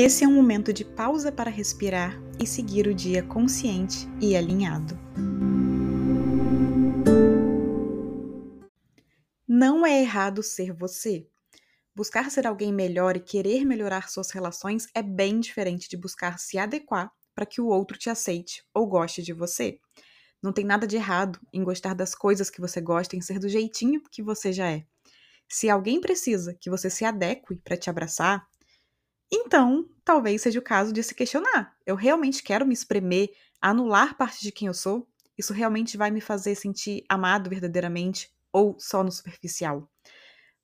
Esse é um momento de pausa para respirar e seguir o dia consciente e alinhado. Não é errado ser você. Buscar ser alguém melhor e querer melhorar suas relações é bem diferente de buscar se adequar para que o outro te aceite ou goste de você. Não tem nada de errado em gostar das coisas que você gosta, em ser do jeitinho que você já é. Se alguém precisa que você se adeque para te abraçar, então, talvez seja o caso de se questionar. Eu realmente quero me espremer, anular parte de quem eu sou? Isso realmente vai me fazer sentir amado verdadeiramente ou só no superficial?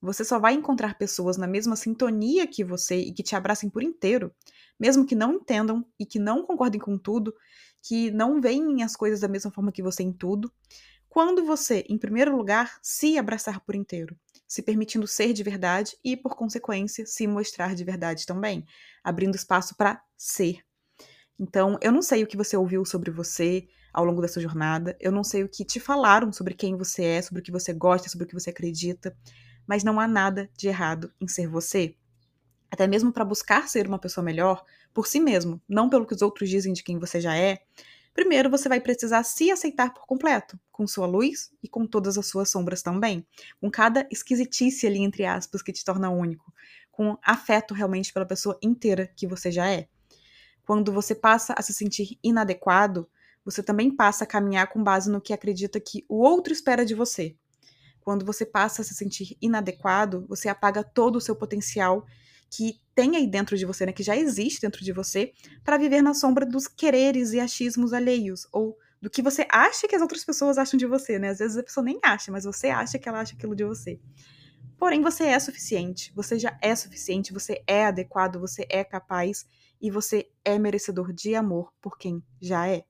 Você só vai encontrar pessoas na mesma sintonia que você e que te abracem por inteiro, mesmo que não entendam e que não concordem com tudo, que não veem as coisas da mesma forma que você em tudo, quando você, em primeiro lugar, se abraçar por inteiro se permitindo ser de verdade e, por consequência, se mostrar de verdade também, abrindo espaço para ser. Então, eu não sei o que você ouviu sobre você ao longo dessa jornada, eu não sei o que te falaram sobre quem você é, sobre o que você gosta, sobre o que você acredita, mas não há nada de errado em ser você. Até mesmo para buscar ser uma pessoa melhor por si mesmo, não pelo que os outros dizem de quem você já é, Primeiro, você vai precisar se aceitar por completo, com sua luz e com todas as suas sombras também, com cada esquisitice ali, entre aspas, que te torna único, com afeto realmente pela pessoa inteira que você já é. Quando você passa a se sentir inadequado, você também passa a caminhar com base no que acredita que o outro espera de você. Quando você passa a se sentir inadequado, você apaga todo o seu potencial que tem aí dentro de você, né, que já existe dentro de você, para viver na sombra dos quereres e achismos alheios, ou do que você acha que as outras pessoas acham de você, né? Às vezes a pessoa nem acha, mas você acha que ela acha aquilo de você. Porém, você é suficiente, você já é suficiente, você é adequado, você é capaz e você é merecedor de amor por quem já é.